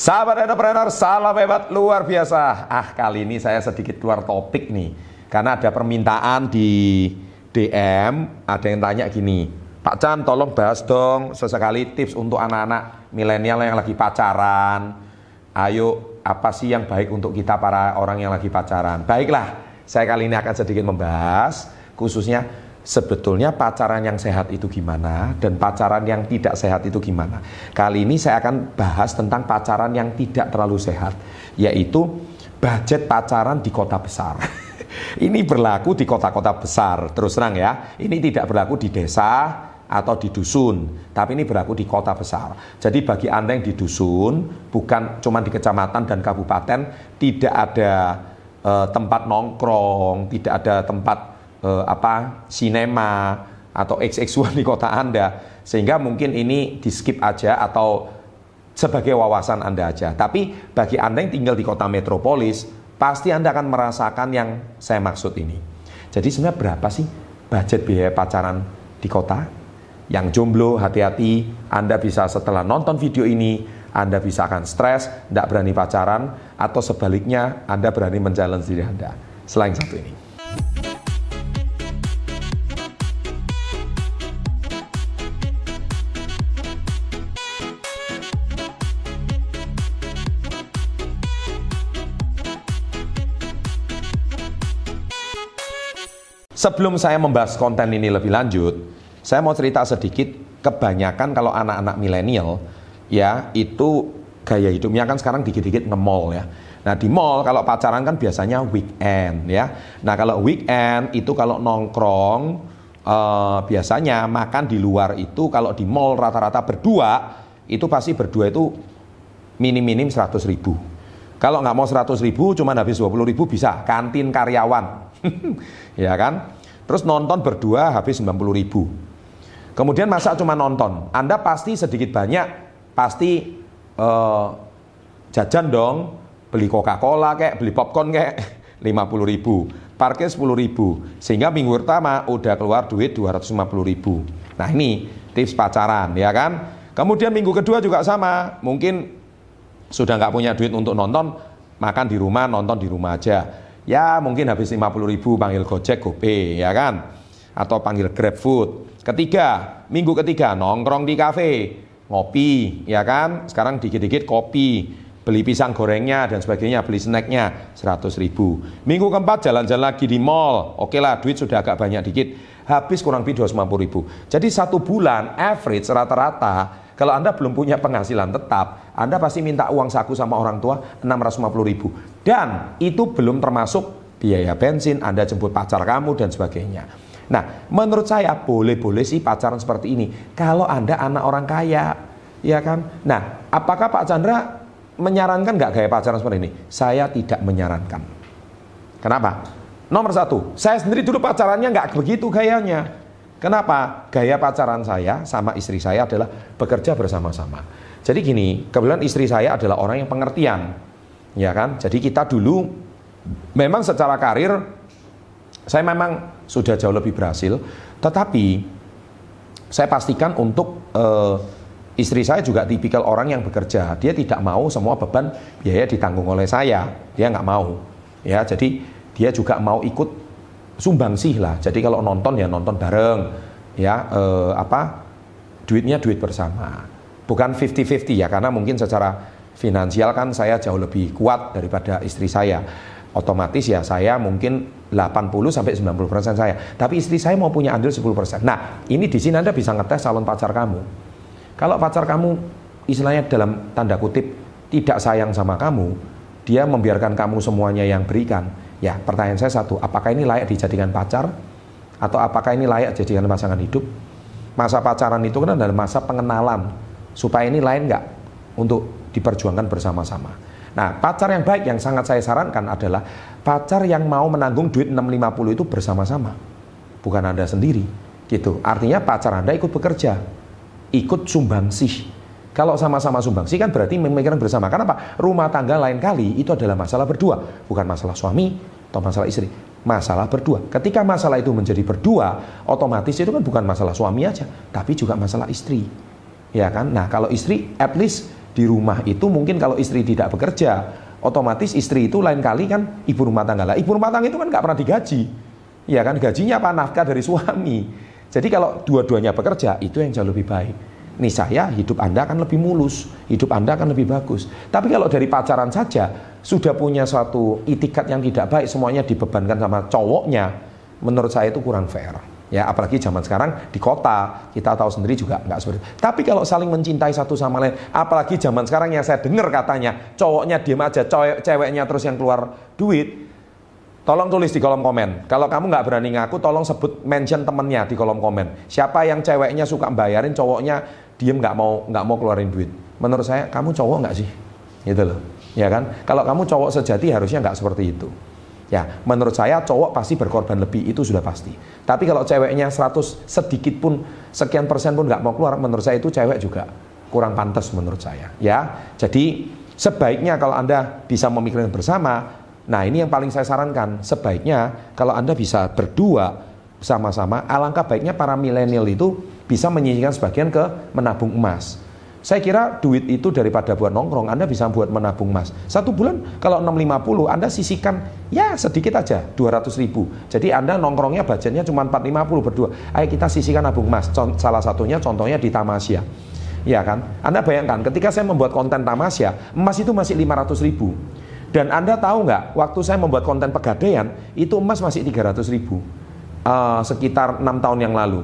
Sahabat entrepreneur, salam hebat luar biasa. Ah, kali ini saya sedikit keluar topik nih. Karena ada permintaan di DM, ada yang tanya gini. Pak Chan, tolong bahas dong sesekali tips untuk anak-anak milenial yang lagi pacaran. Ayo, apa sih yang baik untuk kita para orang yang lagi pacaran? Baiklah, saya kali ini akan sedikit membahas khususnya sebetulnya pacaran yang sehat itu gimana dan pacaran yang tidak sehat itu gimana. Kali ini saya akan bahas tentang pacaran yang tidak terlalu sehat, yaitu budget pacaran di kota besar. ini berlaku di kota-kota besar, terus terang ya. Ini tidak berlaku di desa atau di dusun, tapi ini berlaku di kota besar. Jadi bagi Anda yang di dusun, bukan cuma di kecamatan dan kabupaten, tidak ada uh, tempat nongkrong, tidak ada tempat eh, apa sinema atau XX1 di kota Anda sehingga mungkin ini di skip aja atau sebagai wawasan Anda aja. Tapi bagi Anda yang tinggal di kota metropolis, pasti Anda akan merasakan yang saya maksud ini. Jadi sebenarnya berapa sih budget biaya pacaran di kota? Yang jomblo hati-hati, Anda bisa setelah nonton video ini, Anda bisa akan stres, tidak berani pacaran, atau sebaliknya Anda berani menjalan diri Anda. Selain satu ini. Sebelum saya membahas konten ini lebih lanjut, saya mau cerita sedikit kebanyakan kalau anak-anak milenial ya itu gaya hidupnya kan sekarang dikit-dikit nge-mall ya. Nah di mall kalau pacaran kan biasanya weekend ya. Nah kalau weekend itu kalau nongkrong eh, biasanya makan di luar itu kalau di mall rata-rata berdua itu pasti berdua itu minim-minim 100 ribu. Kalau nggak mau 100 ribu cuma habis 20 ribu bisa kantin karyawan ya kan? Terus nonton berdua habis 90 ribu. Kemudian masa cuma nonton? Anda pasti sedikit banyak, pasti uh, jajan dong, beli Coca-Cola kayak, beli popcorn kayak 50 ribu, parkir 10 ribu. Sehingga minggu pertama udah keluar duit 250 ribu. Nah ini tips pacaran ya kan? Kemudian minggu kedua juga sama, mungkin sudah nggak punya duit untuk nonton, makan di rumah, nonton di rumah aja ya mungkin habis 50 ribu panggil Gojek, GoPay, ya kan? Atau panggil GrabFood. Ketiga, minggu ketiga nongkrong di kafe, ngopi, ya kan? Sekarang dikit-dikit kopi, beli pisang gorengnya dan sebagainya, beli snacknya 100 ribu. Minggu keempat jalan-jalan lagi di mall, oke lah duit sudah agak banyak dikit, habis kurang lebih 250 ribu. Jadi satu bulan average rata-rata kalau Anda belum punya penghasilan tetap, Anda pasti minta uang saku sama orang tua 650 ribu. Dan itu belum termasuk biaya bensin, Anda jemput pacar kamu dan sebagainya. Nah, menurut saya boleh-boleh sih pacaran seperti ini. Kalau Anda anak orang kaya, ya kan? Nah, apakah Pak Chandra menyarankan nggak gaya pacaran seperti ini? Saya tidak menyarankan. Kenapa? Nomor satu, saya sendiri dulu pacarannya nggak begitu gayanya. Kenapa? Gaya pacaran saya sama istri saya adalah bekerja bersama-sama. Jadi gini, kebetulan istri saya adalah orang yang pengertian. Ya kan? Jadi kita dulu memang secara karir saya memang sudah jauh lebih berhasil, tetapi saya pastikan untuk uh, istri saya juga tipikal orang yang bekerja. Dia tidak mau semua beban biaya ditanggung oleh saya. Dia nggak mau. Ya, jadi dia juga mau ikut sumbang sih lah. Jadi kalau nonton ya nonton bareng, ya eh, apa duitnya duit bersama. Bukan 50-50 ya, karena mungkin secara finansial kan saya jauh lebih kuat daripada istri saya. Otomatis ya saya mungkin 80 sampai 90 persen saya. Tapi istri saya mau punya andil 10 persen. Nah ini di sini Anda bisa ngetes calon pacar kamu. Kalau pacar kamu istilahnya dalam tanda kutip tidak sayang sama kamu, dia membiarkan kamu semuanya yang berikan, Ya, pertanyaan saya satu, apakah ini layak dijadikan pacar atau apakah ini layak dijadikan pasangan hidup? Masa pacaran itu kan adalah masa pengenalan supaya ini lain nggak untuk diperjuangkan bersama-sama. Nah, pacar yang baik yang sangat saya sarankan adalah pacar yang mau menanggung duit 650 itu bersama-sama. Bukan Anda sendiri, gitu. Artinya pacar Anda ikut bekerja, ikut sumbangsih kalau sama-sama sumbangsi kan berarti memikirkan bersama. Kenapa? Rumah tangga lain kali itu adalah masalah berdua, bukan masalah suami atau masalah istri. Masalah berdua. Ketika masalah itu menjadi berdua, otomatis itu kan bukan masalah suami aja, tapi juga masalah istri. Ya kan? Nah, kalau istri at least Di rumah itu mungkin kalau istri tidak bekerja, otomatis istri itu lain kali kan ibu rumah tangga lah. Ibu rumah tangga itu kan nggak pernah digaji. Ya kan gajinya apa nafkah dari suami. Jadi kalau dua-duanya bekerja itu yang jauh lebih baik. Nih saya hidup Anda akan lebih mulus, hidup Anda akan lebih bagus. Tapi kalau dari pacaran saja sudah punya suatu itikat yang tidak baik, semuanya dibebankan sama cowoknya, menurut saya itu kurang fair. Ya, apalagi zaman sekarang di kota, kita tahu sendiri juga nggak seperti itu. Tapi kalau saling mencintai satu sama lain, apalagi zaman sekarang yang saya dengar katanya, cowoknya diem aja, cewek, ceweknya terus yang keluar duit, tolong tulis di kolom komen. Kalau kamu nggak berani ngaku, tolong sebut mention temennya di kolom komen. Siapa yang ceweknya suka bayarin, cowoknya diem nggak mau nggak mau keluarin duit. Menurut saya, kamu cowok nggak sih? Gitu loh, ya kan? Kalau kamu cowok sejati harusnya nggak seperti itu. Ya, menurut saya cowok pasti berkorban lebih itu sudah pasti. Tapi kalau ceweknya 100 sedikit pun sekian persen pun nggak mau keluar, menurut saya itu cewek juga kurang pantas menurut saya. Ya, jadi sebaiknya kalau anda bisa memikirkan bersama, nah ini yang paling saya sarankan, sebaiknya kalau anda bisa berdua sama-sama, alangkah baiknya para milenial itu bisa menyisihkan sebagian ke menabung emas. Saya kira duit itu daripada buat nongkrong, Anda bisa buat menabung emas. Satu bulan kalau 650, Anda sisihkan ya sedikit aja, 200 ribu. Jadi Anda nongkrongnya budgetnya cuma 450 berdua. Ayo kita sisihkan nabung emas. Salah satunya contohnya di Tamasya. Ya kan? Anda bayangkan ketika saya membuat konten Tamasya, emas itu masih 500 ribu. Dan Anda tahu nggak, waktu saya membuat konten pegadaian, itu emas masih 300 ribu. Uh, sekitar enam tahun yang lalu.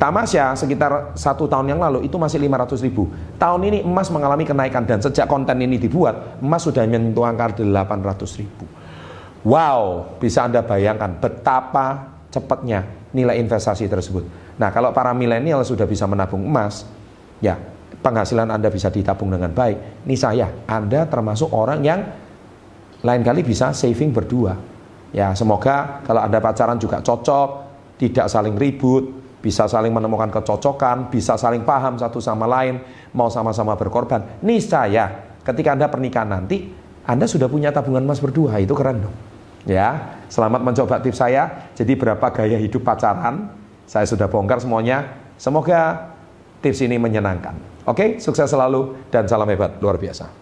Tamasya sekitar satu tahun yang lalu itu masih 500 ribu. Tahun ini emas mengalami kenaikan dan sejak konten ini dibuat, emas sudah menyentuh angka 800 ribu. Wow, bisa Anda bayangkan betapa cepatnya nilai investasi tersebut. Nah, kalau para milenial sudah bisa menabung emas, ya penghasilan Anda bisa ditabung dengan baik. Ini saya, Anda termasuk orang yang lain kali bisa saving berdua. Ya, semoga kalau Anda pacaran juga cocok, tidak saling ribut, bisa saling menemukan kecocokan, bisa saling paham satu sama lain, mau sama-sama berkorban. Niscaya ketika Anda pernikahan nanti, Anda sudah punya tabungan emas berdua, itu keren dong. Ya, selamat mencoba tips saya. Jadi berapa gaya hidup pacaran? Saya sudah bongkar semuanya. Semoga tips ini menyenangkan. Oke, sukses selalu dan salam hebat luar biasa.